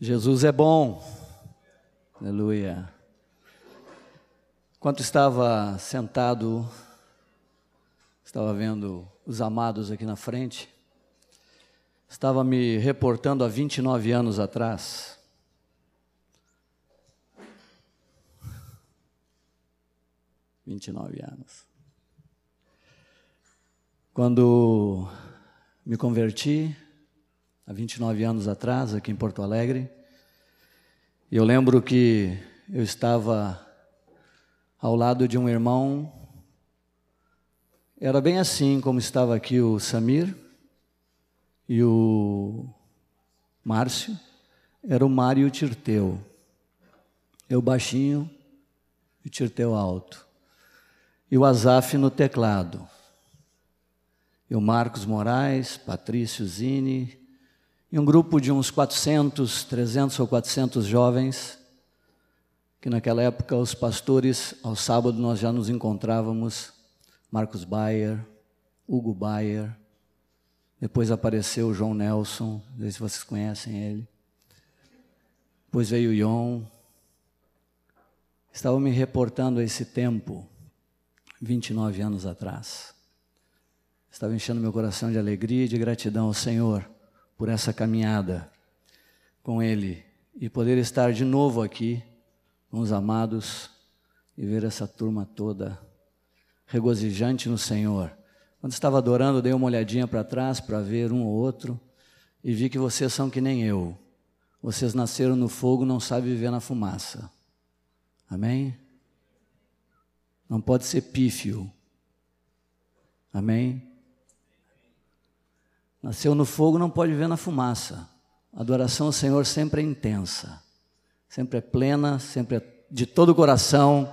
Jesus é bom. Aleluia. Enquanto estava sentado, estava vendo os amados aqui na frente, estava me reportando há 29 anos atrás. Vinte e nove anos. Quando me converti, há 29 anos atrás, aqui em Porto Alegre. Eu lembro que eu estava ao lado de um irmão, era bem assim como estava aqui o Samir e o Márcio, era o Mário Tirteu. Eu baixinho e o Tirteu alto. E o Azaf no teclado. E o Marcos Moraes, Patrício Zini, e um grupo de uns 400, 300 ou 400 jovens, que naquela época os pastores, ao sábado nós já nos encontrávamos, Marcos Bayer, Hugo Bayer, depois apareceu o João Nelson, não sei se vocês conhecem ele. Depois veio o Ion. Estava me reportando a esse tempo, 29 anos atrás. Estava enchendo meu coração de alegria e de gratidão ao Senhor por essa caminhada com Ele e poder estar de novo aqui com os amados e ver essa turma toda regozijante no Senhor. Quando estava adorando, dei uma olhadinha para trás para ver um ou outro e vi que vocês são que nem eu. Vocês nasceram no fogo, não sabem viver na fumaça. Amém? Não pode ser pífio. Amém? Nasceu no fogo, não pode viver na fumaça. A adoração ao Senhor sempre é intensa, sempre é plena, sempre é de todo o coração,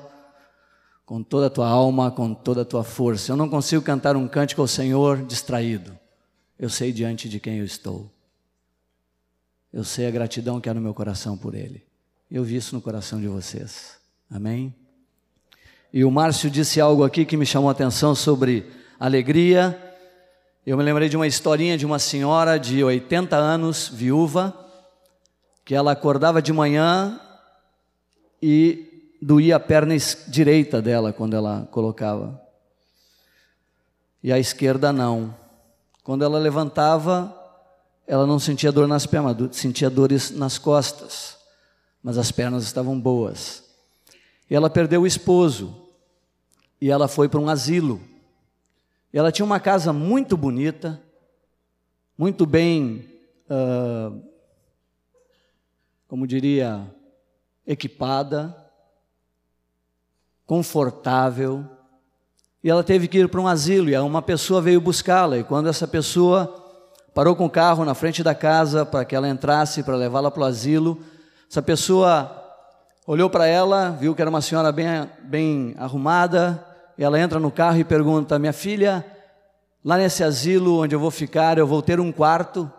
com toda a tua alma, com toda a tua força. Eu não consigo cantar um cântico ao Senhor distraído. Eu sei diante de quem eu estou. Eu sei a gratidão que há no meu coração por Ele. Eu vi isso no coração de vocês. Amém? E o Márcio disse algo aqui que me chamou a atenção sobre alegria eu me lembrei de uma historinha de uma senhora de 80 anos, viúva, que ela acordava de manhã e doía a perna direita dela quando ela colocava. E a esquerda não. Quando ela levantava, ela não sentia dor nas pernas, sentia dores nas costas, mas as pernas estavam boas. E ela perdeu o esposo e ela foi para um asilo. Ela tinha uma casa muito bonita, muito bem, uh, como diria, equipada, confortável. E ela teve que ir para um asilo, e uma pessoa veio buscá-la. E quando essa pessoa parou com o carro na frente da casa para que ela entrasse, para levá-la para o asilo, essa pessoa olhou para ela, viu que era uma senhora bem, bem arrumada, ela entra no carro e pergunta: Minha filha, lá nesse asilo onde eu vou ficar, eu vou ter um quarto?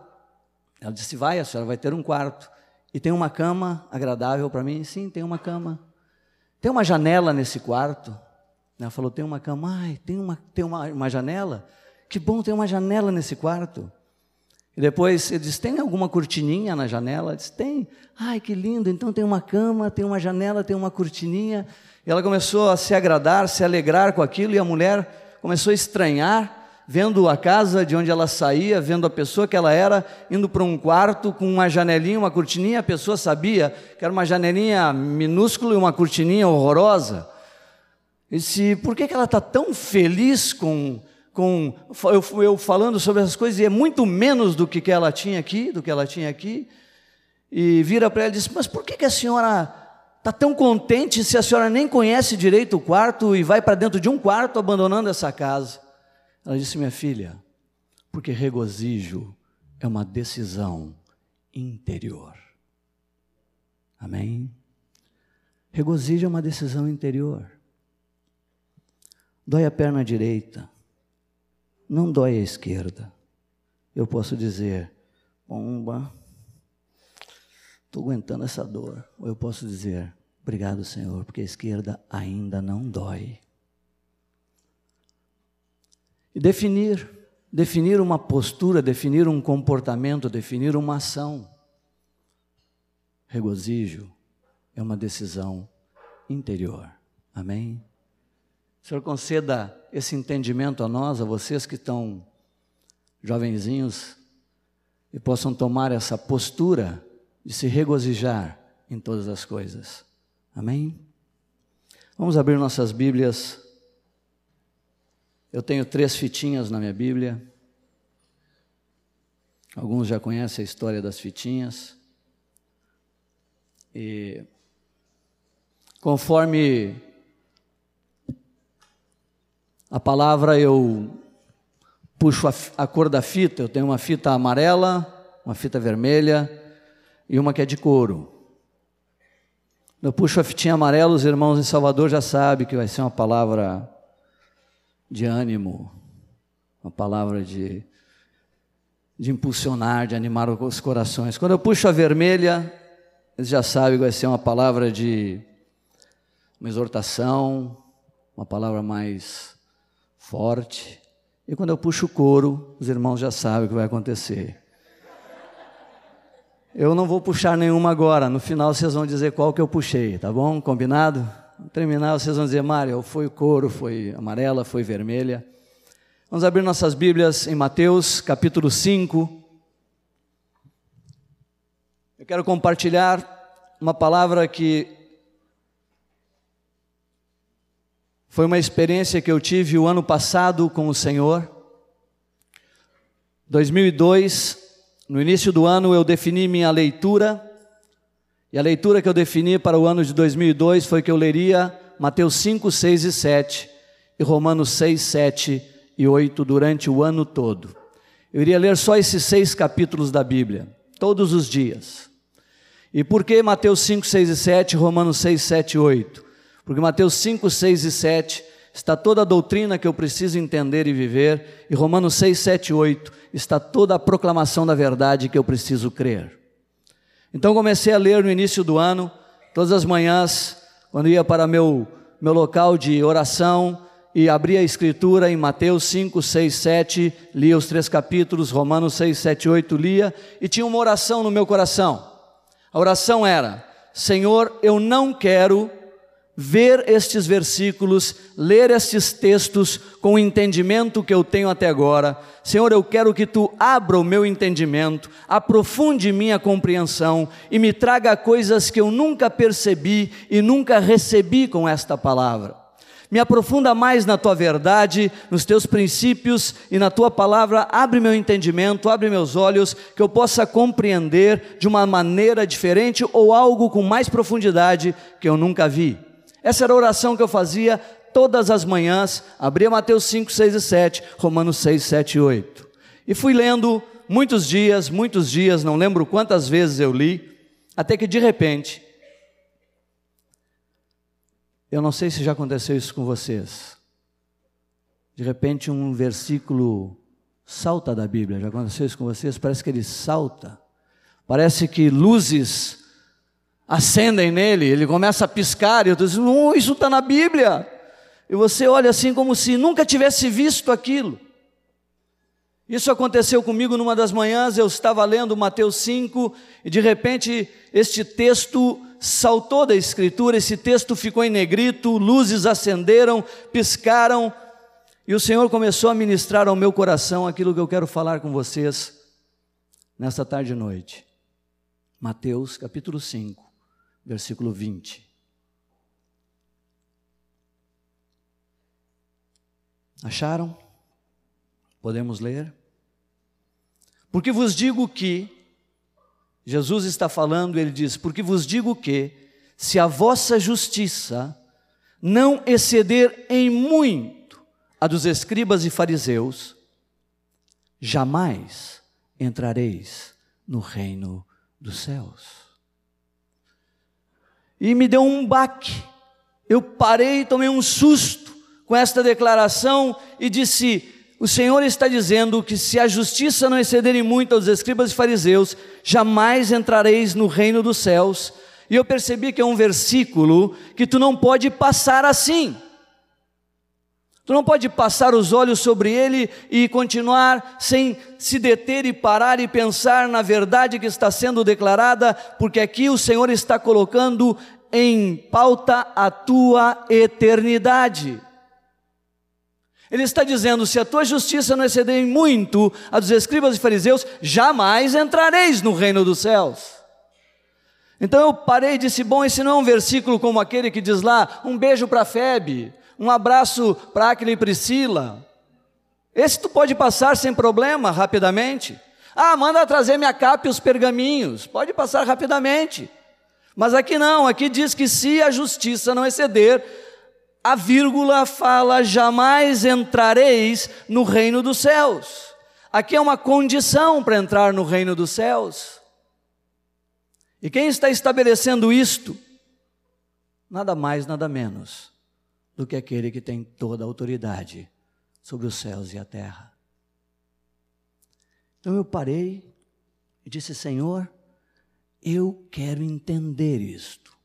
Ela disse: Vai, a senhora vai ter um quarto. E tem uma cama agradável para mim? Sim, tem uma cama. Tem uma janela nesse quarto? Ela falou: Tem uma cama. Ai, tem uma, tem uma, uma janela? Que bom, tem uma janela nesse quarto. E depois ele disse: Tem alguma cortininha na janela? Ela disse: Tem. Ai, que lindo. Então tem uma cama, tem uma janela, tem uma cortininha. E ela começou a se agradar, se alegrar com aquilo, e a mulher começou a estranhar, vendo a casa de onde ela saía, vendo a pessoa que ela era, indo para um quarto com uma janelinha, uma cortininha, a pessoa sabia que era uma janelinha minúscula e uma cortininha horrorosa. E disse: por que, que ela está tão feliz com, com eu, eu, falando sobre essas coisas, e é muito menos do que, que ela tinha aqui, do que ela tinha aqui? E vira para ela e diz: Mas por que, que a senhora Está tão contente se a senhora nem conhece direito o quarto e vai para dentro de um quarto abandonando essa casa. Ela disse: Minha filha, porque regozijo é uma decisão interior. Amém? Regozijo é uma decisão interior. Dói a perna direita, não dói a esquerda. Eu posso dizer, pomba, estou aguentando essa dor. Ou eu posso dizer, obrigado, Senhor, porque a esquerda ainda não dói. E definir, definir uma postura, definir um comportamento, definir uma ação. regozijo é uma decisão interior. Amém? Senhor, conceda esse entendimento a nós, a vocês que estão jovenzinhos, e possam tomar essa postura de se regozijar em todas as coisas. Amém? Vamos abrir nossas Bíblias. Eu tenho três fitinhas na minha Bíblia. Alguns já conhecem a história das fitinhas. E conforme a palavra eu puxo a, a, cor da fita, eu tenho uma fita amarela, uma fita vermelha e uma que é de couro. Eu puxo a fitinha amarela, os irmãos em Salvador já sabem que vai ser uma palavra de ânimo, uma palavra de, de impulsionar, de animar os corações. Quando eu puxo a vermelha, eles já sabem que vai ser uma palavra de uma exortação, uma palavra mais forte. E quando eu puxo o couro, os irmãos já sabem o que vai acontecer. Eu não vou puxar nenhuma agora, no final vocês vão dizer qual que eu puxei, tá bom? Combinado? No terminar vocês vão dizer, Mário, foi couro, foi amarela, foi vermelha. Vamos abrir nossas Bíblias em Mateus, capítulo 5. Eu quero compartilhar uma palavra que foi uma experiência que eu tive o ano passado com o Senhor. 2002, no início do ano, eu defini minha leitura, e a leitura que eu defini para o ano de 2002 foi que eu leria Mateus 5, 6 e 7, e Romanos 6, 7 e 8 durante o ano todo. Eu iria ler só esses seis capítulos da Bíblia, todos os dias. E por que Mateus 5, 6 e 7, Romanos 6, 7 e 8? Porque Mateus 5, 6 e 7 está toda a doutrina que eu preciso entender e viver, e Romanos 6, 7 e 8 está toda a proclamação da verdade que eu preciso crer. Então comecei a ler no início do ano, todas as manhãs, quando ia para meu, meu local de oração, e abria a escritura em Mateus 5, 6, 7, lia os três capítulos, Romanos 6, 7, 8, lia, e tinha uma oração no meu coração. A oração era: Senhor, eu não quero ver estes versículos, ler estes textos com o entendimento que eu tenho até agora. Senhor, eu quero que tu abra o meu entendimento, aprofunde minha compreensão e me traga coisas que eu nunca percebi e nunca recebi com esta palavra. Me aprofunda mais na tua verdade, nos teus princípios e na tua palavra. Abre meu entendimento, abre meus olhos, que eu possa compreender de uma maneira diferente ou algo com mais profundidade que eu nunca vi. Essa era a oração que eu fazia todas as manhãs, abria Mateus 5, 6 e 7, Romanos 6, 7 e 8. E fui lendo muitos dias, muitos dias, não lembro quantas vezes eu li, até que de repente, eu não sei se já aconteceu isso com vocês, de repente um versículo salta da Bíblia, já aconteceu isso com vocês? Parece que ele salta, parece que luzes acendem nele, ele começa a piscar, e eu estou dizendo, isso está na Bíblia. E você olha assim como se nunca tivesse visto aquilo. Isso aconteceu comigo numa das manhãs, eu estava lendo Mateus 5, e de repente este texto saltou da escritura, esse texto ficou em negrito, luzes acenderam, piscaram, e o Senhor começou a ministrar ao meu coração aquilo que eu quero falar com vocês nesta tarde e noite. Mateus capítulo 5, versículo 20. Acharam? Podemos ler? Porque vos digo que, Jesus está falando, ele diz: Porque vos digo que, se a vossa justiça não exceder em muito a dos escribas e fariseus, jamais entrareis no reino dos céus e me deu um baque. Eu parei, tomei um susto com esta declaração e disse: O Senhor está dizendo que se a justiça não exceder em muito aos escribas e fariseus, jamais entrareis no reino dos céus. E eu percebi que é um versículo que tu não pode passar assim. Tu não pode passar os olhos sobre ele e continuar sem se deter e parar e pensar na verdade que está sendo declarada, porque aqui o Senhor está colocando em pauta a tua eternidade. Ele está dizendo: se a tua justiça não exceder muito a dos escribas e fariseus, jamais entrareis no reino dos céus. Então eu parei e disse: bom, esse não é um versículo como aquele que diz lá, um beijo para Febe, um abraço para Aquila e Priscila. Esse tu pode passar sem problema, rapidamente. Ah, manda trazer minha capa e os pergaminhos. Pode passar rapidamente. Mas aqui não, aqui diz que se a justiça não exceder, a vírgula fala: jamais entrareis no reino dos céus. Aqui é uma condição para entrar no reino dos céus. E quem está estabelecendo isto? Nada mais, nada menos do que aquele que tem toda a autoridade sobre os céus e a terra. Então eu parei e disse: Senhor, eu quero entender isto.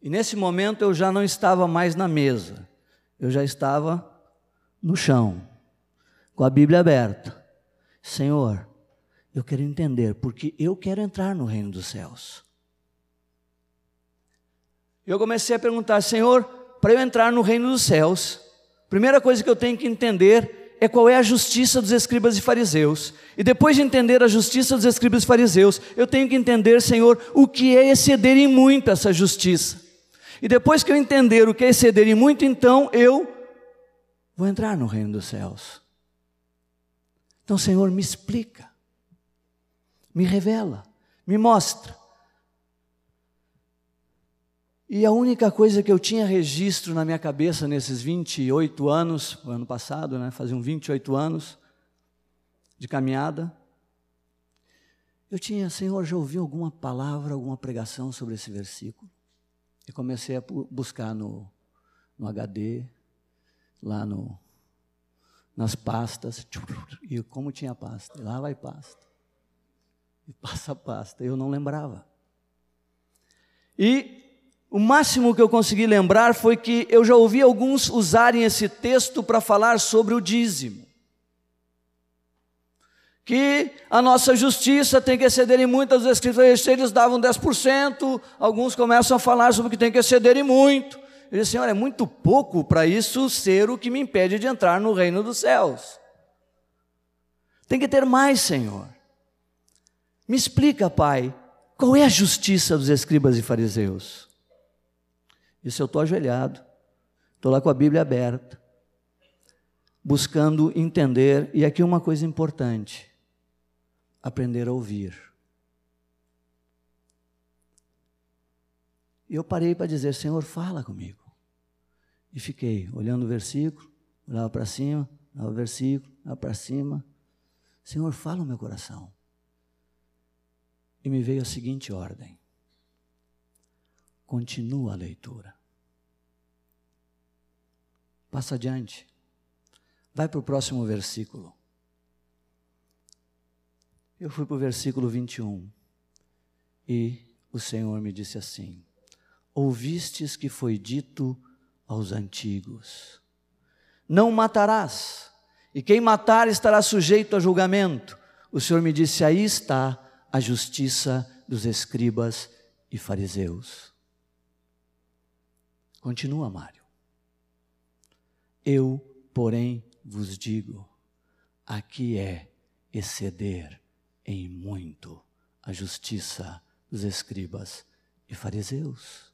E nesse momento eu já não estava mais na mesa, eu já estava no chão, com a Bíblia aberta. Senhor, eu quero entender, porque eu quero entrar no reino dos céus. Eu comecei a perguntar, Senhor, para eu entrar no reino dos céus, primeira coisa que eu tenho que entender é qual é a justiça dos escribas e fariseus. E depois de entender a justiça dos escribas e fariseus, eu tenho que entender, Senhor, o que é exceder em muito essa justiça. E depois que eu entender o que é exceder em muito, então eu vou entrar no reino dos céus. Então, Senhor, me explica, me revela, me mostra. E a única coisa que eu tinha registro na minha cabeça nesses 28 anos, ano passado, né, faziam 28 anos de caminhada, eu tinha, Senhor, já ouvi alguma palavra, alguma pregação sobre esse versículo? E comecei a buscar no, no HD, lá no, nas pastas, e como tinha pasta, lá vai pasta, e passa pasta, eu não lembrava. E o máximo que eu consegui lembrar foi que eu já ouvi alguns usarem esse texto para falar sobre o dízimo. Que a nossa justiça tem que exceder em muitas escrituras, eles davam 10%, alguns começam a falar sobre que tem que exceder em muito. Eu disse, Senhor, é muito pouco para isso ser o que me impede de entrar no reino dos céus. Tem que ter mais, Senhor. Me explica, Pai, qual é a justiça dos escribas e fariseus? Isso eu estou ajoelhado, estou lá com a Bíblia aberta, buscando entender, e aqui uma coisa importante: aprender a ouvir. E eu parei para dizer: Senhor, fala comigo. E fiquei olhando o versículo, olhava para cima, olhava o versículo, olhava para cima. Senhor, fala o meu coração. E me veio a seguinte ordem: Continua a leitura. Passa adiante. Vai para o próximo versículo. Eu fui para o versículo 21. E o Senhor me disse assim: Ouvistes que foi dito aos antigos: Não matarás, e quem matar estará sujeito a julgamento. O Senhor me disse: Aí está a justiça dos escribas e fariseus. Continua, Mário. Eu, porém, vos digo: aqui é exceder em muito a justiça dos escribas e fariseus.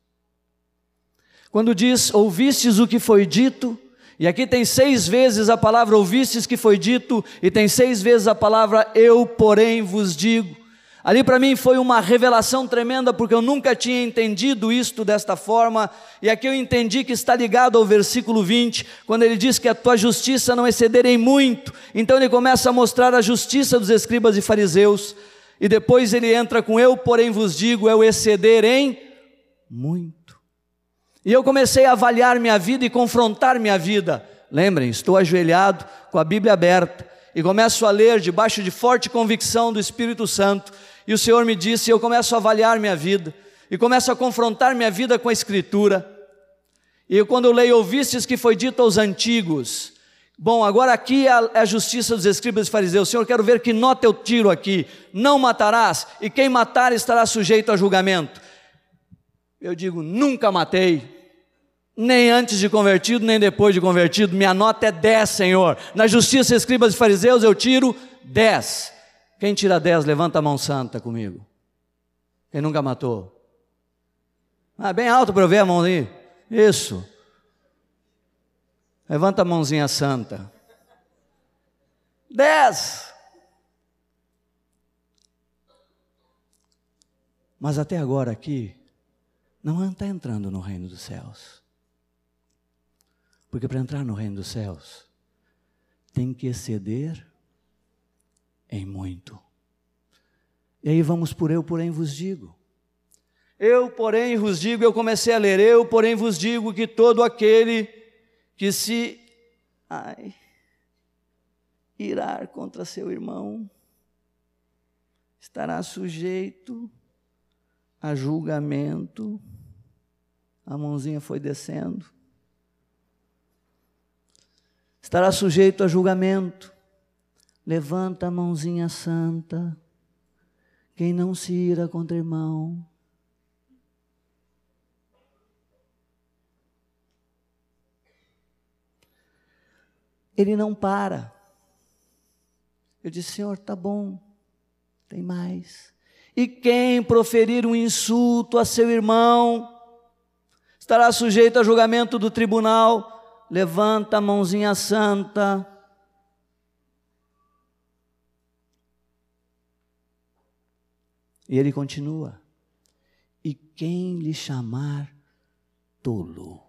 Quando diz ouvistes o que foi dito, e aqui tem seis vezes a palavra ouvistes que foi dito, e tem seis vezes a palavra eu, porém, vos digo. Ali para mim foi uma revelação tremenda, porque eu nunca tinha entendido isto desta forma, e aqui eu entendi que está ligado ao versículo 20, quando ele diz que a tua justiça não exceder em muito. Então ele começa a mostrar a justiça dos escribas e fariseus, e depois ele entra com eu, porém vos digo, o exceder em muito. E eu comecei a avaliar minha vida e confrontar minha vida. Lembrem, estou ajoelhado com a Bíblia aberta e começo a ler debaixo de forte convicção do Espírito Santo e o Senhor me disse, eu começo a avaliar minha vida, e começo a confrontar minha vida com a Escritura. E quando eu leio, ouvistes que foi dito aos antigos. Bom, agora aqui é a, é a justiça dos escribas e fariseus. Senhor, quero ver que nota eu tiro aqui. Não matarás, e quem matar estará sujeito a julgamento. Eu digo, nunca matei. Nem antes de convertido, nem depois de convertido. Minha nota é 10, Senhor. Na justiça, escribas e fariseus, eu tiro 10. Quem tira 10, levanta a mão santa comigo. Quem nunca matou? Ah, bem alto para eu ver a mão aí. Isso. Levanta a mãozinha santa. Dez. Mas até agora aqui, não está entrando no reino dos céus. Porque para entrar no reino dos céus, tem que exceder em muito. E aí vamos por eu, porém vos digo. Eu, porém, vos digo, eu comecei a ler, eu, porém, vos digo que todo aquele que se ai, irar contra seu irmão estará sujeito a julgamento. A mãozinha foi descendo. Estará sujeito a julgamento. Levanta a mãozinha santa. Quem não se ira contra irmão Ele não para. Eu disse, Senhor, tá bom, tem mais. E quem proferir um insulto a seu irmão estará sujeito a julgamento do tribunal. Levanta a mãozinha santa. E ele continua: E quem lhe chamar tolo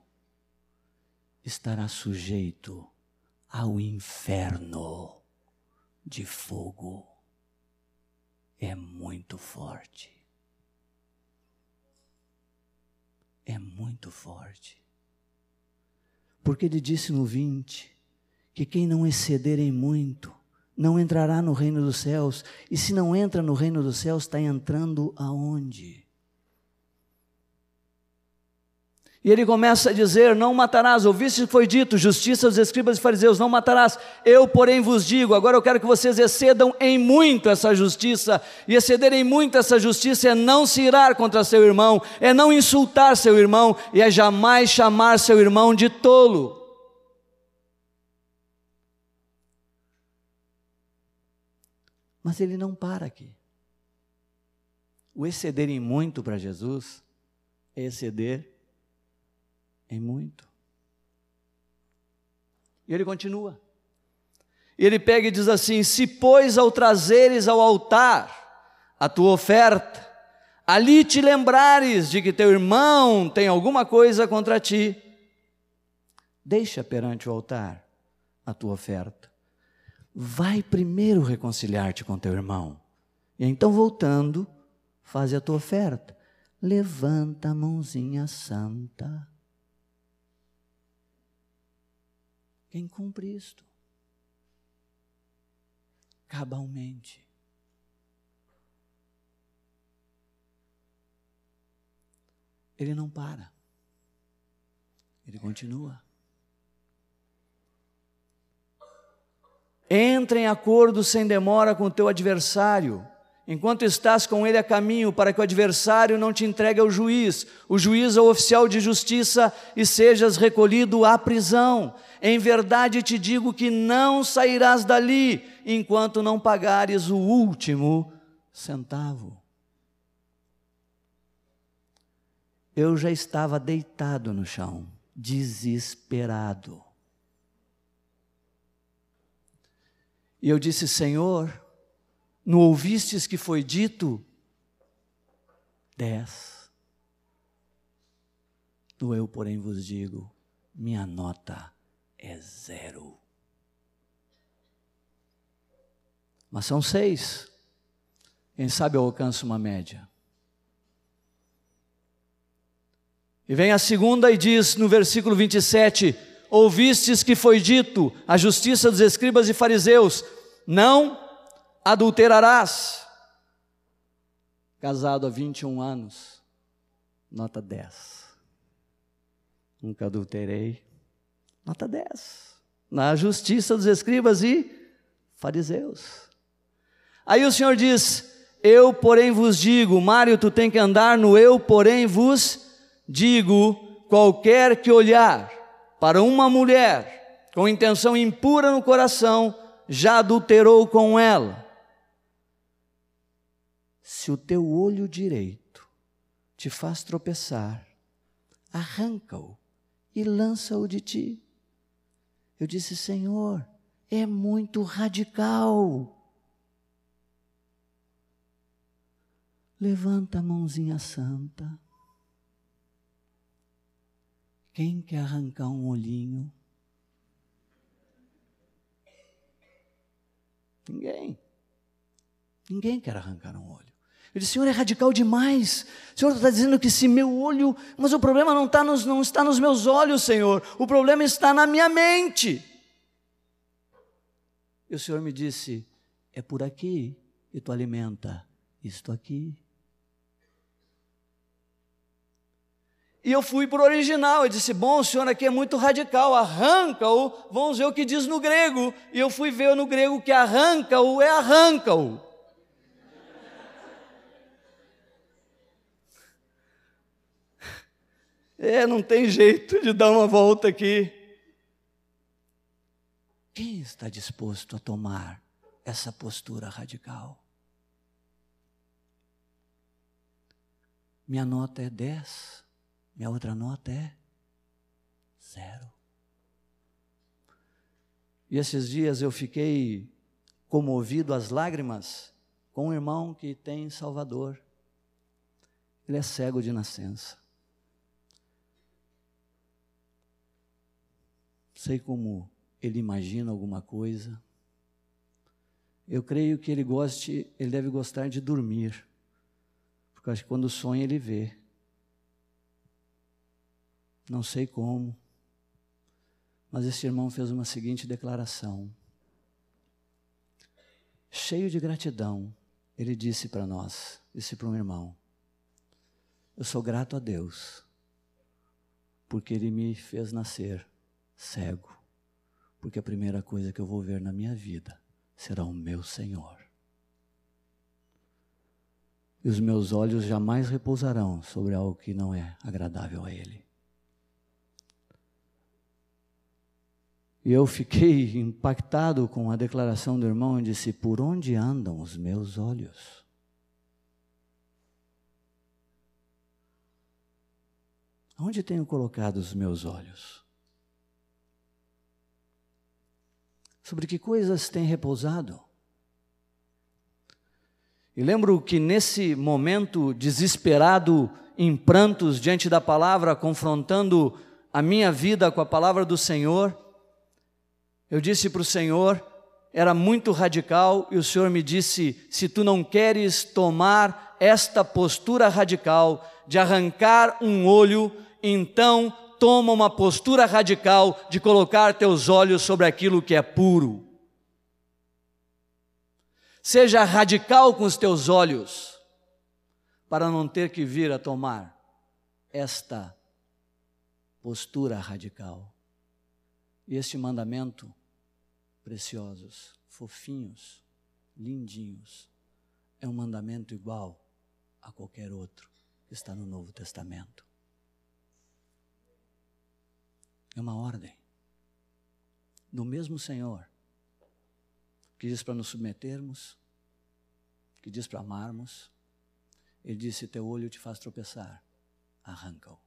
estará sujeito ao inferno de fogo. É muito forte. É muito forte. Porque ele disse no 20 que quem não exceder em muito não entrará no reino dos céus, e se não entra no reino dos céus, está entrando aonde? E ele começa a dizer: Não matarás. Ouviste que foi dito: Justiça dos escribas e fariseus, não matarás. Eu, porém, vos digo: agora eu quero que vocês excedam em muito essa justiça. E exceder em muito essa justiça é não se irar contra seu irmão, é não insultar seu irmão, e é jamais chamar seu irmão de tolo. Mas ele não para aqui. O exceder em muito para Jesus é exceder em muito. E ele continua. E ele pega e diz assim: Se, pois, ao trazeres ao altar a tua oferta, ali te lembrares de que teu irmão tem alguma coisa contra ti, deixa perante o altar a tua oferta. Vai primeiro reconciliar-te com teu irmão. E então, voltando, faz a tua oferta. Levanta a mãozinha santa Quem cumpre isto? Cabalmente. Ele não para. Ele continua. Entra em acordo sem demora com o teu adversário enquanto estás com ele a caminho, para que o adversário não te entregue ao juiz, o juiz ao oficial de justiça, e sejas recolhido à prisão. Em verdade te digo que não sairás dali, enquanto não pagares o último centavo. Eu já estava deitado no chão, desesperado. E eu disse: Senhor, não ouvistes que foi dito? Dez. No eu, porém, vos digo: minha nota é zero. Mas são seis. Quem sabe eu alcanço uma média. E vem a segunda e diz no versículo 27: Ouvistes que foi dito a justiça dos escribas e fariseus: Não adulterarás. Casado há 21 anos, nota 10. nunca adulterei. Nota 10. Na justiça dos escribas e fariseus. Aí o Senhor diz: Eu, porém, vos digo, Mário, tu tem que andar no eu, porém, vos digo, qualquer que olhar para uma mulher com intenção impura no coração, já adulterou com ela. Se o teu olho direito te faz tropeçar, arranca-o e lança-o de ti. Eu disse, Senhor, é muito radical. Levanta a mãozinha santa. Quem quer arrancar um olhinho? Ninguém. Ninguém quer arrancar um olho. Eu disse, Senhor, é radical demais. O Senhor está dizendo que se meu olho. Mas o problema não, está nos, não está nos meus olhos, Senhor. O problema está na minha mente. E o Senhor me disse: é por aqui que tu alimenta isto aqui. E eu fui para o original, eu disse: Bom, o senhor aqui é muito radical, arranca-o, vamos ver o que diz no grego. E eu fui ver no grego que arranca-o é arranca-o. É, não tem jeito de dar uma volta aqui. Quem está disposto a tomar essa postura radical? Minha nota é 10. Minha outra nota é zero. E esses dias eu fiquei comovido às lágrimas com um irmão que tem Salvador. Ele é cego de nascença. Sei como ele imagina alguma coisa. Eu creio que ele goste, ele deve gostar de dormir. Porque acho que quando sonha ele vê. Não sei como, mas esse irmão fez uma seguinte declaração. Cheio de gratidão, ele disse para nós, disse para um irmão: Eu sou grato a Deus, porque Ele me fez nascer cego, porque a primeira coisa que eu vou ver na minha vida será o meu Senhor. E os meus olhos jamais repousarão sobre algo que não é agradável a Ele. E eu fiquei impactado com a declaração do irmão e disse: Por onde andam os meus olhos? Onde tenho colocado os meus olhos? Sobre que coisas tem repousado? E lembro que nesse momento desesperado, em prantos diante da palavra, confrontando a minha vida com a palavra do Senhor, eu disse para o Senhor, era muito radical, e o Senhor me disse: se tu não queres tomar esta postura radical de arrancar um olho, então toma uma postura radical de colocar teus olhos sobre aquilo que é puro. Seja radical com os teus olhos, para não ter que vir a tomar esta postura radical. E este mandamento, preciosos, fofinhos, lindinhos, é um mandamento igual a qualquer outro que está no Novo Testamento. É uma ordem do mesmo Senhor que diz para nos submetermos, que diz para amarmos. Ele disse: Teu olho te faz tropeçar, arranca-o.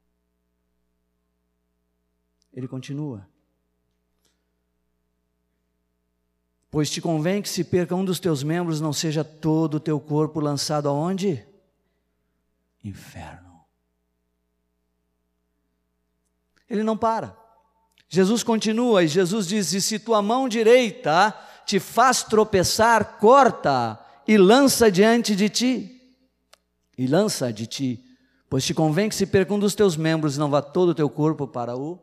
Ele continua: Pois te convém que se perca um dos teus membros, não seja todo o teu corpo lançado aonde? Inferno. Ele não para. Jesus continua e Jesus diz: E se tua mão direita te faz tropeçar, corta e lança diante de ti. E lança de ti, pois te convém que se perca um dos teus membros não vá todo o teu corpo para o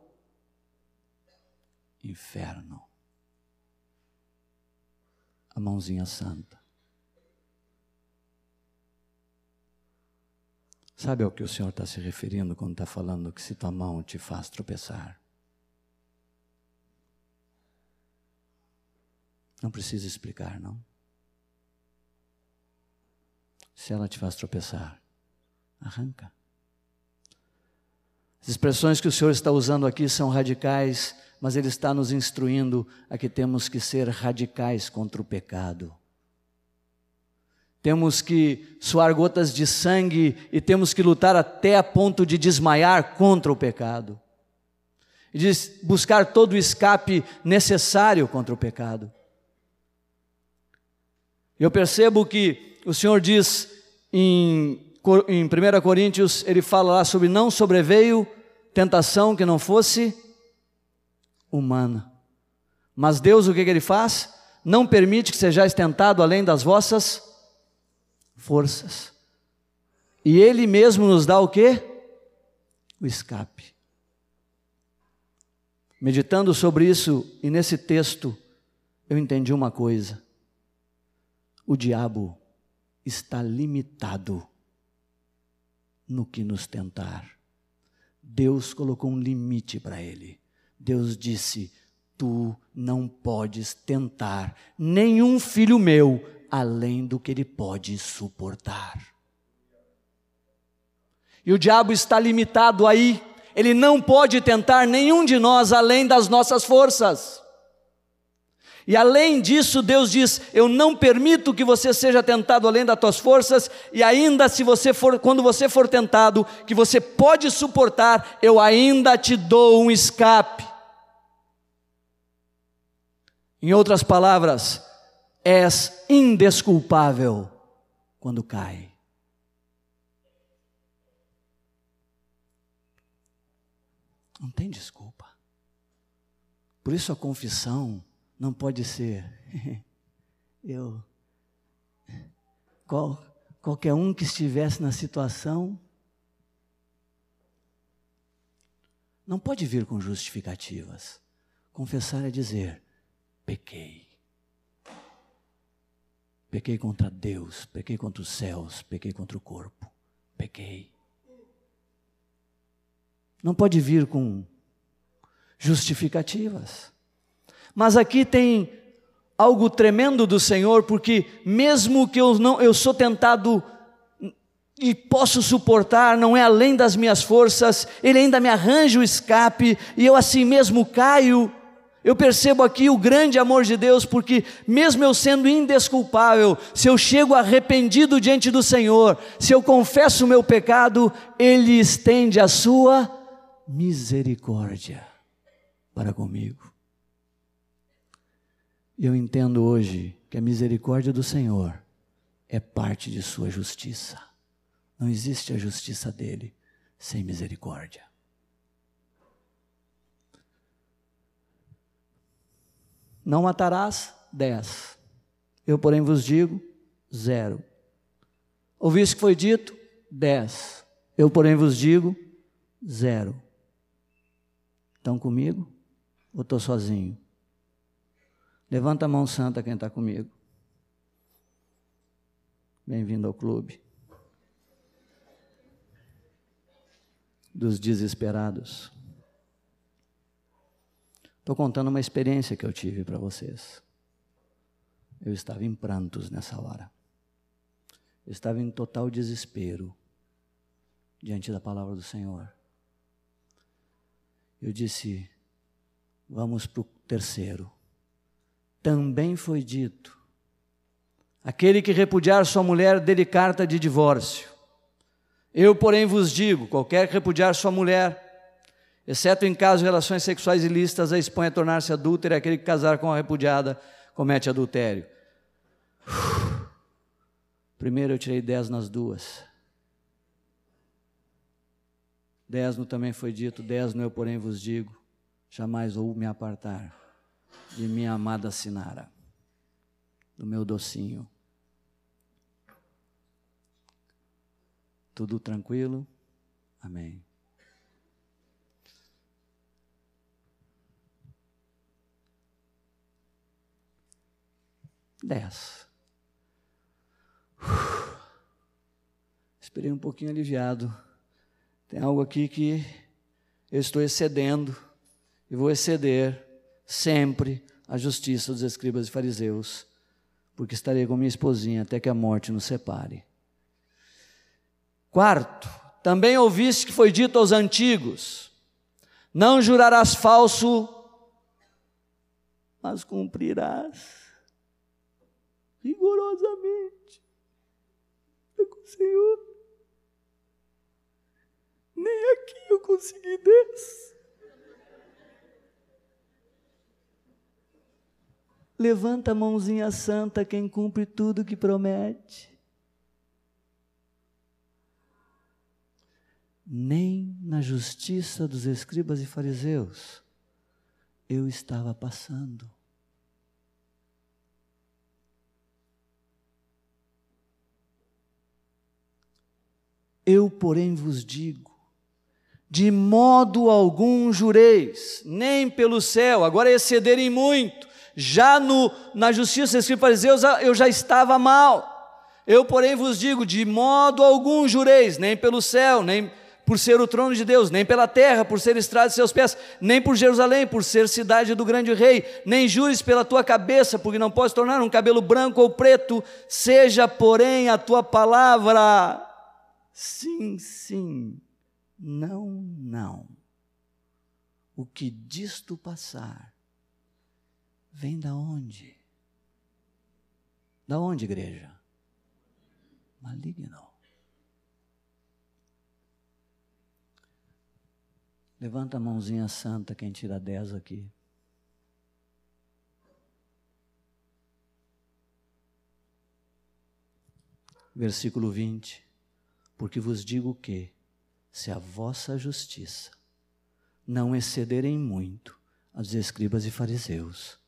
inferno a mãozinha santa. Sabe ao que o Senhor está se referindo quando está falando que se tua mão te faz tropeçar? Não precisa explicar, não. Se ela te faz tropeçar, arranca. As expressões que o Senhor está usando aqui são radicais, mas Ele está nos instruindo a que temos que ser radicais contra o pecado. Temos que suar gotas de sangue e temos que lutar até a ponto de desmaiar contra o pecado. E de buscar todo o escape necessário contra o pecado. Eu percebo que o Senhor diz em, em 1 Coríntios, ele fala lá sobre não sobreveio tentação que não fosse humana. Mas Deus o que, que ele faz? Não permite que sejais tentado além das vossas forças. E ele mesmo nos dá o que? O escape. Meditando sobre isso e nesse texto, eu entendi uma coisa o diabo está limitado no que nos tentar. Deus colocou um limite para ele. Deus disse: Tu não podes tentar nenhum filho meu além do que ele pode suportar. E o diabo está limitado aí, ele não pode tentar nenhum de nós além das nossas forças. E além disso, Deus diz: Eu não permito que você seja tentado além das tuas forças, e ainda se você for, quando você for tentado, que você pode suportar, eu ainda te dou um escape. Em outras palavras, és indesculpável quando cai. Não tem desculpa. Por isso a confissão não pode ser. Eu. Qual, qualquer um que estivesse na situação. Não pode vir com justificativas. Confessar é dizer: pequei. Pequei contra Deus, pequei contra os céus, pequei contra o corpo. Pequei. Não pode vir com justificativas. Mas aqui tem algo tremendo do Senhor, porque mesmo que eu não eu sou tentado e posso suportar, não é além das minhas forças, ele ainda me arranja o escape e eu assim mesmo caio. Eu percebo aqui o grande amor de Deus, porque mesmo eu sendo indesculpável, se eu chego arrependido diante do Senhor, se eu confesso o meu pecado, Ele estende a sua misericórdia para comigo. Eu entendo hoje que a misericórdia do Senhor é parte de Sua justiça. Não existe a justiça dele sem misericórdia. Não matarás, dez. Eu, porém, vos digo, zero. Ouviste que foi dito? Dez. Eu, porém, vos digo, zero. Estão comigo? Ou estou sozinho? Levanta a mão santa quem está comigo. Bem-vindo ao clube. Dos desesperados. Estou contando uma experiência que eu tive para vocês. Eu estava em prantos nessa hora. Eu estava em total desespero diante da palavra do Senhor. Eu disse: vamos para o terceiro também foi dito: aquele que repudiar sua mulher, dê-lhe carta de divórcio. Eu, porém, vos digo: qualquer que repudiar sua mulher, exceto em caso de relações sexuais ilícitas, a expõe a tornar-se adúltera, e aquele que casar com a repudiada comete adultério. Primeiro eu tirei dez nas duas. Dez no também foi dito, dez no eu, porém, vos digo: jamais vou me apartar de minha amada Sinara, do meu docinho. Tudo tranquilo? Amém. Dez. Esperei um pouquinho aliviado. Tem algo aqui que eu estou excedendo e vou exceder sempre a justiça dos escribas e fariseus, porque estarei com minha esposinha até que a morte nos separe. Quarto, também ouviste que foi dito aos antigos: Não jurarás falso, mas cumprirás rigorosamente com o Senhor. Nem aqui eu consegui desse. Levanta a mãozinha santa quem cumpre tudo que promete. Nem na justiça dos escribas e fariseus eu estava passando. Eu, porém, vos digo: de modo algum jureis, nem pelo céu, agora excederem muito, já no, na justiça escrita fariseus eu já estava mal. Eu, porém, vos digo: de modo algum jureis, nem pelo céu, nem por ser o trono de Deus, nem pela terra, por ser estrada de seus pés, nem por Jerusalém, por ser cidade do grande rei, nem jures pela tua cabeça, porque não podes tornar um cabelo branco ou preto, seja, porém, a tua palavra sim, sim, não, não. O que disto passar vem da onde? Da onde, igreja? Maligno. Levanta a mãozinha santa quem tira dez aqui. Versículo 20. Porque vos digo que, se a vossa justiça não excederem muito aos escribas e fariseus,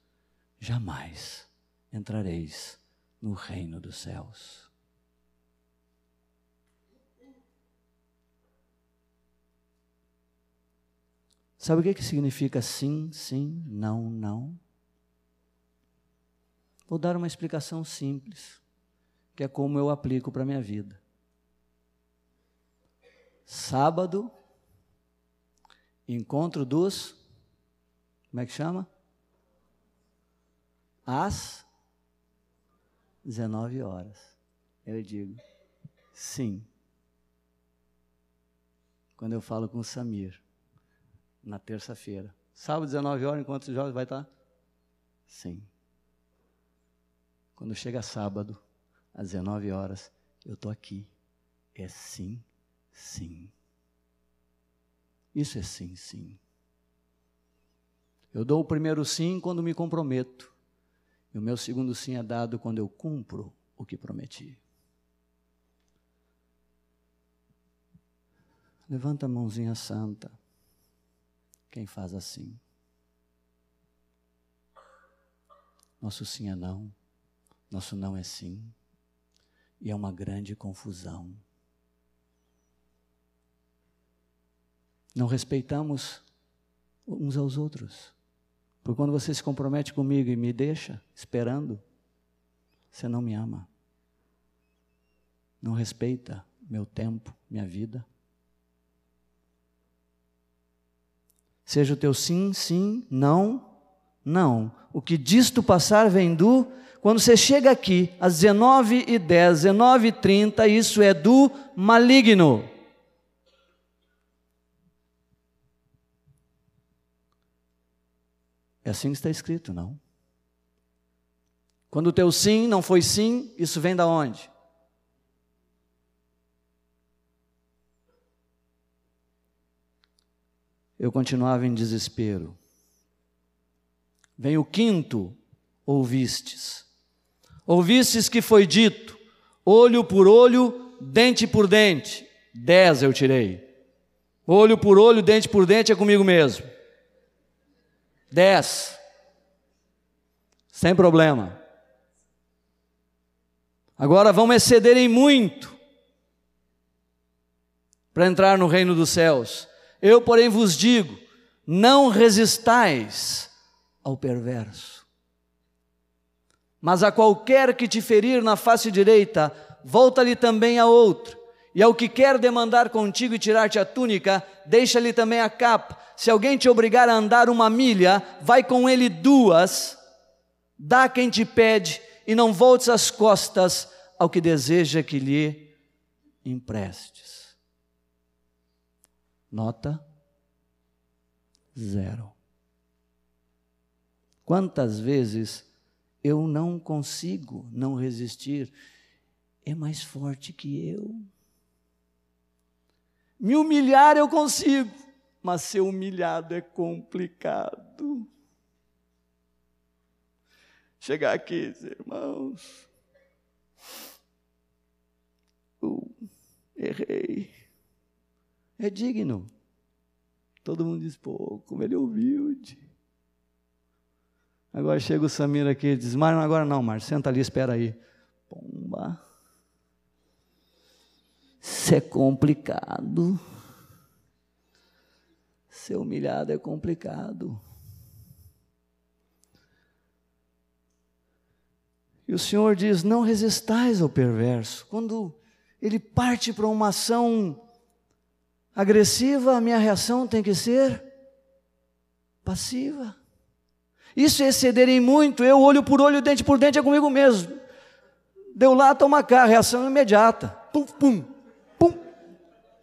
jamais entrareis no reino dos céus. Sabe o que, que significa sim, sim, não, não? Vou dar uma explicação simples, que é como eu aplico para a minha vida. Sábado, encontro dos. Como é que chama? Às 19 horas. Eu digo, sim. Quando eu falo com o Samir, na terça-feira. Sábado, 19 horas, enquanto os jovens vai estar? Sim. Quando chega sábado, às 19 horas, eu estou aqui. É sim sim. Isso é sim, sim. Eu dou o primeiro sim quando me comprometo. E o meu segundo sim é dado quando eu cumpro o que prometi. Levanta a mãozinha santa. Quem faz assim? Nosso sim é não, nosso não é sim. E é uma grande confusão. Não respeitamos uns aos outros. Porque quando você se compromete comigo e me deixa esperando, você não me ama. Não respeita meu tempo, minha vida. Seja o teu sim, sim, não, não. O que disto passar vem do. Quando você chega aqui às 19h10, 19h30, isso é do maligno. É assim que está escrito, não? Quando o teu sim não foi sim, isso vem da onde? Eu continuava em desespero. Vem o quinto, ouvistes. Ouvistes que foi dito, olho por olho, dente por dente. Dez eu tirei. Olho por olho, dente por dente é comigo mesmo. Dez. Sem problema. Agora vão excederem muito para entrar no reino dos céus. Eu, porém, vos digo: não resistais ao perverso. Mas a qualquer que te ferir na face direita, volta-lhe também a outra. E ao que quer demandar contigo e tirar-te a túnica, deixa-lhe também a capa. Se alguém te obrigar a andar uma milha, vai com ele duas. Dá quem te pede e não voltes as costas ao que deseja que lhe emprestes. Nota zero. Quantas vezes eu não consigo não resistir? É mais forte que eu. Me humilhar eu consigo, mas ser humilhado é complicado. Chegar aqui, irmãos, eu errei. É digno. Todo mundo diz, pô, como ele é humilde. Agora chega o Samir aqui e diz, Mário, agora não, Mário, senta ali, espera aí. Pomba. Isso é complicado. Ser humilhado é complicado. E o Senhor diz: não resistais ao perverso. Quando ele parte para uma ação agressiva, a minha reação tem que ser passiva. Isso é exceder em muito, eu olho por olho, dente por dente, é comigo mesmo. Deu lá, toma cá, reação imediata. Pum, pum, pum.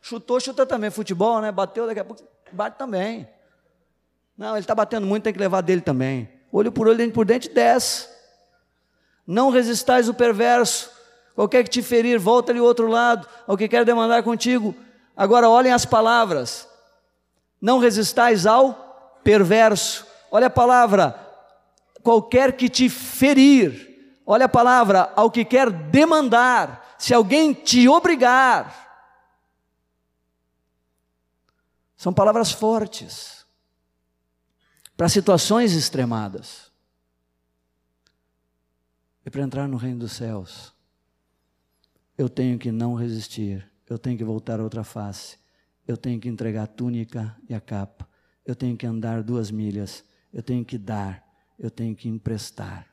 Chutou, chuta também. Futebol, né? Bateu, daqui a pouco bate também. Não, ele está batendo muito, tem que levar dele também. Olho por olho, dente por dente, desce. Não resistais o perverso. Qualquer que te ferir, volta-lhe o outro lado. Ao que quer demandar contigo. Agora olhem as palavras. Não resistais ao perverso. Olha a palavra. Qualquer que te ferir. Olha a palavra. Ao que quer demandar. Se alguém te obrigar. São palavras fortes. Para situações extremadas e para entrar no reino dos céus, eu tenho que não resistir, eu tenho que voltar a outra face, eu tenho que entregar a túnica e a capa, eu tenho que andar duas milhas, eu tenho que dar, eu tenho que emprestar.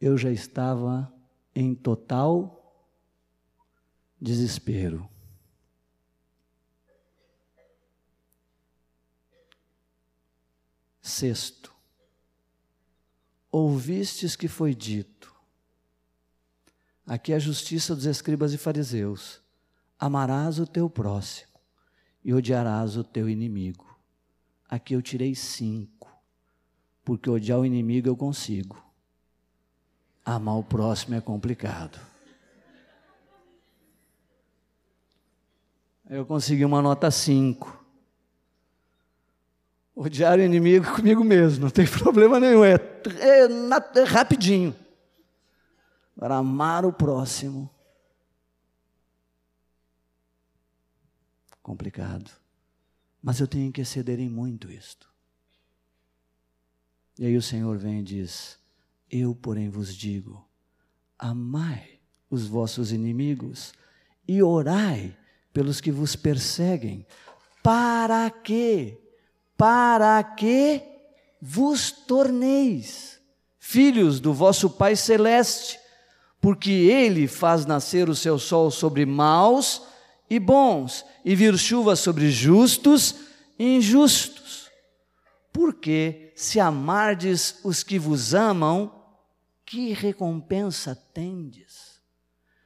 Eu já estava em total desespero. Sexto, ouvistes que foi dito. Aqui é a justiça dos escribas e fariseus: amarás o teu próximo e odiarás o teu inimigo. Aqui eu tirei cinco, porque odiar o inimigo eu consigo, amar o próximo é complicado. Eu consegui uma nota cinco. Odiar o inimigo comigo mesmo, não tem problema nenhum, é, é, é rapidinho. Agora, amar o próximo, complicado. Mas eu tenho que exceder em muito isto. E aí o Senhor vem e diz: Eu, porém, vos digo: amai os vossos inimigos e orai pelos que vos perseguem, para que para que vos torneis filhos do vosso Pai Celeste, porque Ele faz nascer o seu sol sobre maus e bons, e vir chuva sobre justos e injustos. Porque se amardes os que vos amam, que recompensa tendes?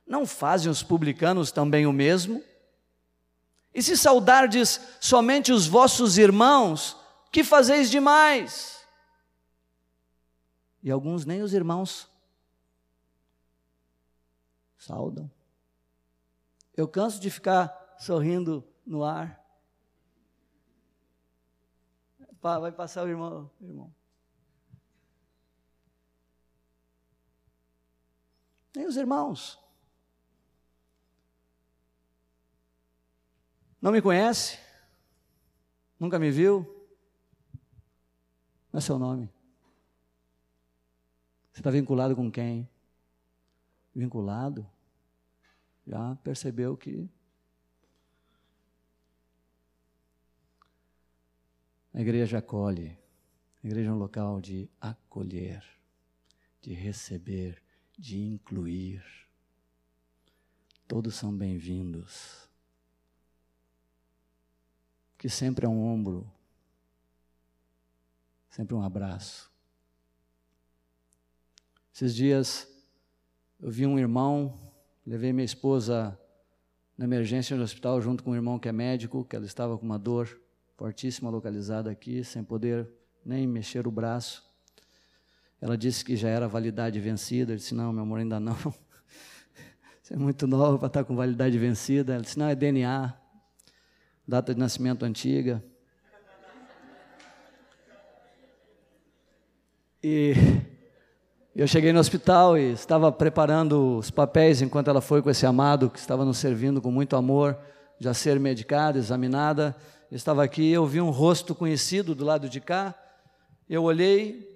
Não fazem os publicanos também o mesmo? E se saudardes somente os vossos irmãos, que fazeis demais? E alguns nem os irmãos saudam. Eu canso de ficar sorrindo no ar. Vai passar o irmão, irmão. Nem os irmãos. Não me conhece? Nunca me viu? Não é seu nome. Você está vinculado com quem? Vinculado? Já percebeu que a igreja acolhe, A igreja é um local de acolher, de receber, de incluir. Todos são bem-vindos. Que sempre é um ombro, sempre um abraço. Esses dias eu vi um irmão, levei minha esposa na emergência do hospital junto com um irmão que é médico, que ela estava com uma dor fortíssima localizada aqui, sem poder nem mexer o braço. Ela disse que já era validade vencida. Eu disse: Não, meu amor, ainda não. Você é muito nova para estar com validade vencida. Ela disse: Não, é DNA, data de nascimento antiga. E eu cheguei no hospital e estava preparando os papéis enquanto ela foi com esse amado que estava nos servindo com muito amor, já ser medicada, examinada. Eu estava aqui, eu vi um rosto conhecido do lado de cá. Eu olhei,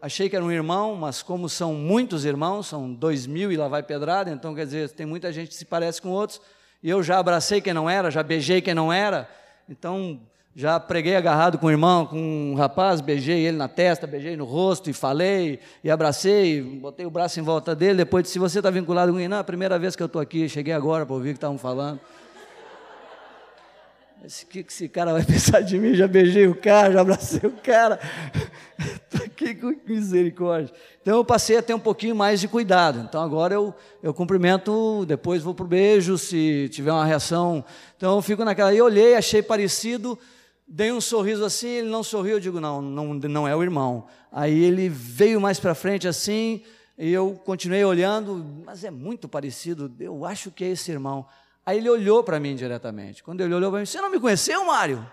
achei que era um irmão, mas como são muitos irmãos, são dois mil e lá vai pedrada, então quer dizer, tem muita gente que se parece com outros. E eu já abracei quem não era, já beijei quem não era. Então já preguei agarrado com o irmão, com um rapaz, beijei ele na testa, beijei no rosto e falei, e abracei, botei o braço em volta dele. Depois disse: Se você está vinculado com ele, não, é a primeira vez que eu estou aqui, cheguei agora para ouvir o que estavam falando. Que, que esse cara vai pensar de mim? Já beijei o cara, já abracei o cara. Com misericórdia. Então eu passei a ter um pouquinho mais de cuidado. Então agora eu, eu cumprimento, depois vou para o beijo, se tiver uma reação. Então eu fico naquela. E olhei, achei parecido dei um sorriso assim, ele não sorriu, eu digo, não, não, não é o irmão. Aí ele veio mais para frente assim, e eu continuei olhando, mas é muito parecido, eu acho que é esse irmão. Aí ele olhou para mim diretamente. Quando ele olhou para mim, você não me conheceu, Mário?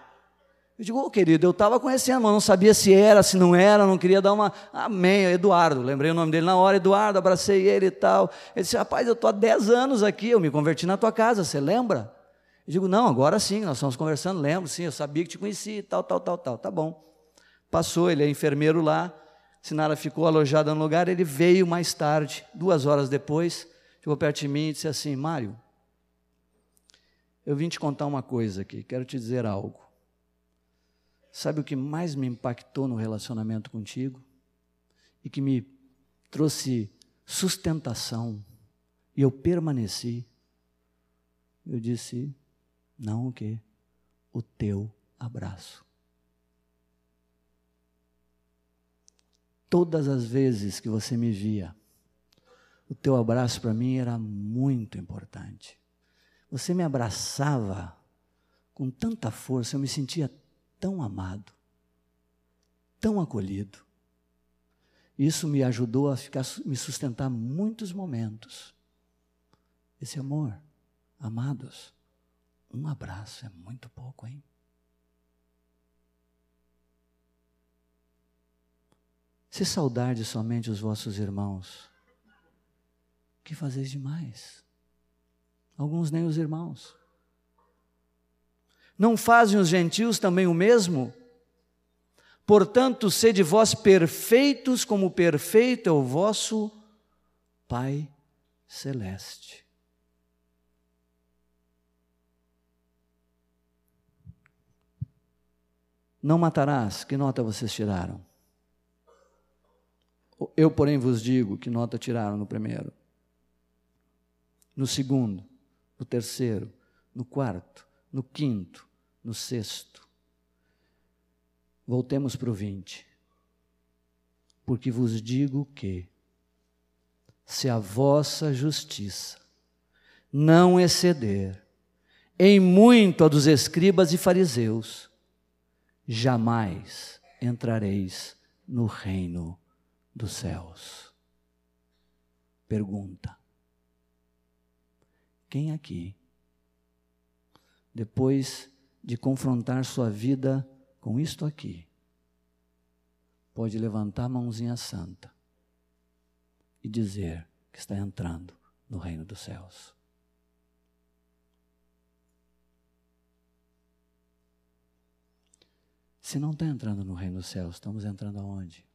Eu digo, oh, querido, eu estava conhecendo, mas não sabia se era, se não era, não queria dar uma. Amém, Eduardo, lembrei o nome dele na hora, Eduardo, abracei ele e tal. Ele disse, rapaz, eu estou há 10 anos aqui, eu me converti na tua casa, você lembra? Eu digo, não, agora sim, nós estamos conversando, lembro, sim, eu sabia que te conhecia, tal, tal, tal, tal, tá bom. Passou, ele é enfermeiro lá, Sinara ficou alojada no lugar, ele veio mais tarde, duas horas depois, chegou perto de mim e disse assim, Mário, eu vim te contar uma coisa aqui, quero te dizer algo. Sabe o que mais me impactou no relacionamento contigo? E que me trouxe sustentação, e eu permaneci? Eu disse, não o quê? O teu abraço. Todas as vezes que você me via, o teu abraço para mim era muito importante. Você me abraçava com tanta força, eu me sentia tão amado, tão acolhido. Isso me ajudou a ficar, me sustentar muitos momentos. Esse amor, amados, um abraço é muito pouco, hein? Se saudade somente os vossos irmãos, que fazeis demais? Alguns nem os irmãos. Não fazem os gentios também o mesmo? Portanto, sede vós perfeitos, como perfeito é o vosso Pai Celeste. Não matarás, que nota vocês tiraram? Eu, porém, vos digo que nota tiraram no primeiro, no segundo, no terceiro, no quarto, no quinto, no sexto. Voltemos para o 20. Porque vos digo que, se a vossa justiça não exceder em muito a dos escribas e fariseus, jamais entrareis no reino dos céus. Pergunta: Quem aqui, depois de confrontar sua vida com isto aqui, pode levantar a mãozinha santa e dizer que está entrando no reino dos céus? Se não está entrando no reino dos céus, estamos entrando aonde?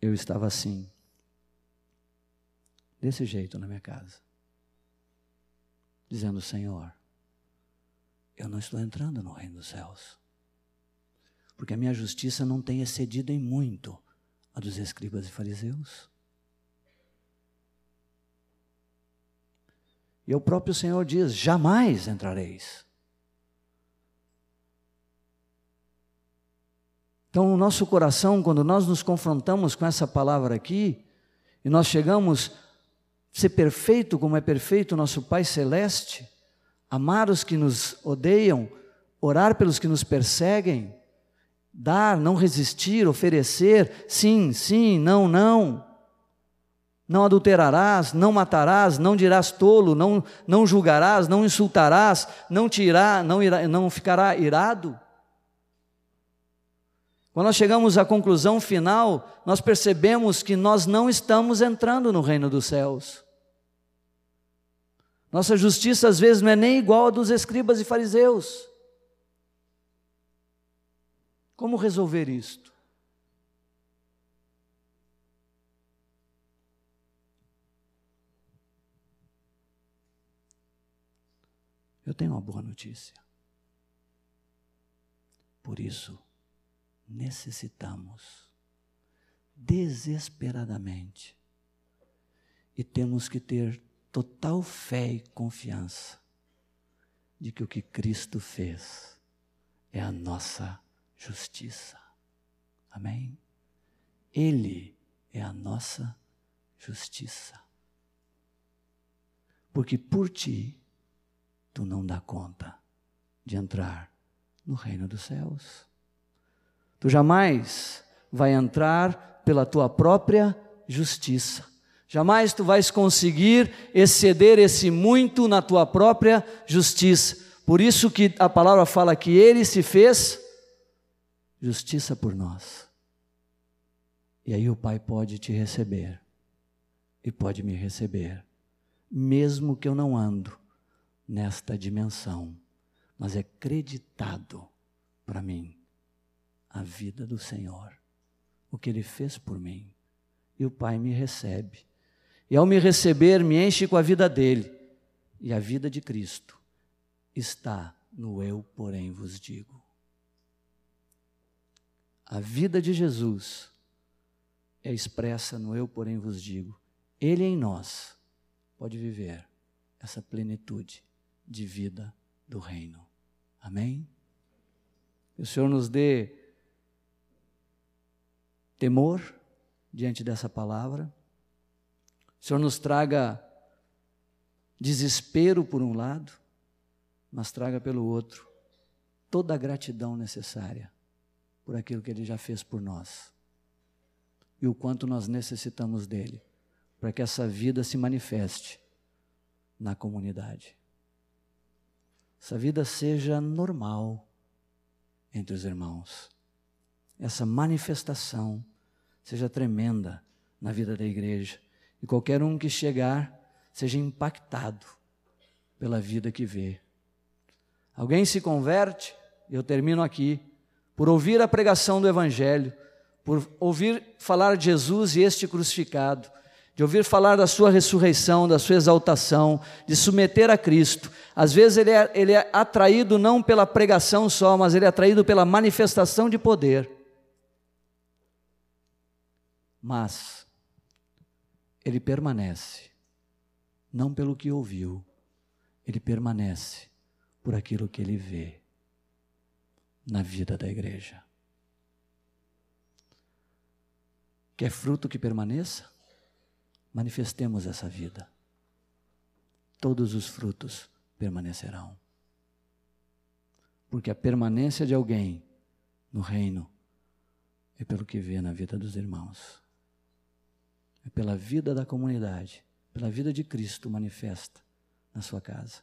Eu estava assim, desse jeito na minha casa. dizendo: Senhor, eu não estou entrando no reino dos céus, porque a minha justiça não tem excedido em muito a dos escribas e fariseus. E o próprio Senhor diz: jamais entrareis. Então, o nosso coração, quando nós nos confrontamos com essa palavra aqui, e nós chegamos ser perfeito como é perfeito nosso Pai Celeste, amar os que nos odeiam, orar pelos que nos perseguem, dar, não resistir, oferecer, sim, sim, não, não. Não adulterarás, não matarás, não dirás tolo, não, não julgarás, não insultarás, não tirar, não, irá, não ficará irado. Quando nós chegamos à conclusão final, nós percebemos que nós não estamos entrando no reino dos céus. Nossa justiça às vezes não é nem igual a dos escribas e fariseus. Como resolver isto? Eu tenho uma boa notícia. Por isso, necessitamos desesperadamente e temos que ter total fé e confiança de que o que Cristo fez é a nossa justiça. Amém? Ele é a nossa justiça. Porque por ti, tu não dá conta de entrar no reino dos céus. Tu jamais vai entrar pela tua própria justiça. Jamais tu vais conseguir exceder esse muito na tua própria justiça. Por isso que a palavra fala que ele se fez justiça por nós. E aí o Pai pode te receber e pode me receber, mesmo que eu não ando nesta dimensão, mas é creditado para mim a vida do Senhor, o que Ele fez por mim. E o Pai me recebe. E ao me receber, me enche com a vida dele. E a vida de Cristo está no eu, porém, vos digo. A vida de Jesus é expressa no eu, porém, vos digo. Ele em nós pode viver essa plenitude de vida do reino. Amém? Que o Senhor nos dê temor diante dessa palavra. O Senhor nos traga desespero por um lado, mas traga pelo outro toda a gratidão necessária por aquilo que Ele já fez por nós e o quanto nós necessitamos dele para que essa vida se manifeste na comunidade. Essa vida seja normal entre os irmãos. Essa manifestação seja tremenda na vida da igreja. E qualquer um que chegar seja impactado pela vida que vê. Alguém se converte, eu termino aqui, por ouvir a pregação do Evangelho, por ouvir falar de Jesus e este crucificado, de ouvir falar da sua ressurreição, da sua exaltação, de submeter a Cristo. Às vezes ele é, ele é atraído não pela pregação só, mas ele é atraído pela manifestação de poder mas ele permanece, não pelo que ouviu, ele permanece por aquilo que ele vê na vida da igreja. Quer fruto que permaneça? Manifestemos essa vida. Todos os frutos permanecerão. Porque a permanência de alguém no reino é pelo que vê na vida dos irmãos é pela vida da comunidade, pela vida de Cristo manifesta na sua casa.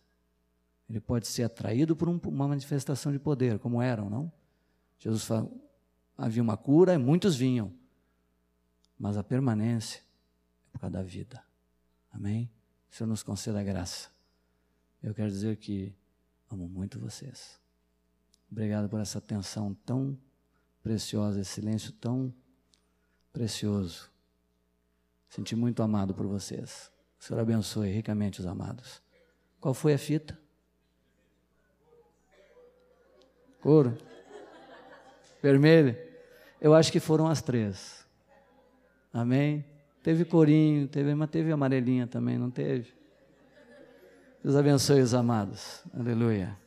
Ele pode ser atraído por um, uma manifestação de poder, como eram, não? Jesus falou, havia uma cura e muitos vinham, mas a permanência é por causa da vida. Amém? O Senhor nos conceda a graça. Eu quero dizer que amo muito vocês. Obrigado por essa atenção tão preciosa, esse silêncio tão precioso. Senti muito amado por vocês. O Senhor abençoe ricamente os amados. Qual foi a fita? Couro? Vermelho? Eu acho que foram as três. Amém? Teve corinho, teve, mas teve amarelinha também, não teve? Deus abençoe os amados. Aleluia.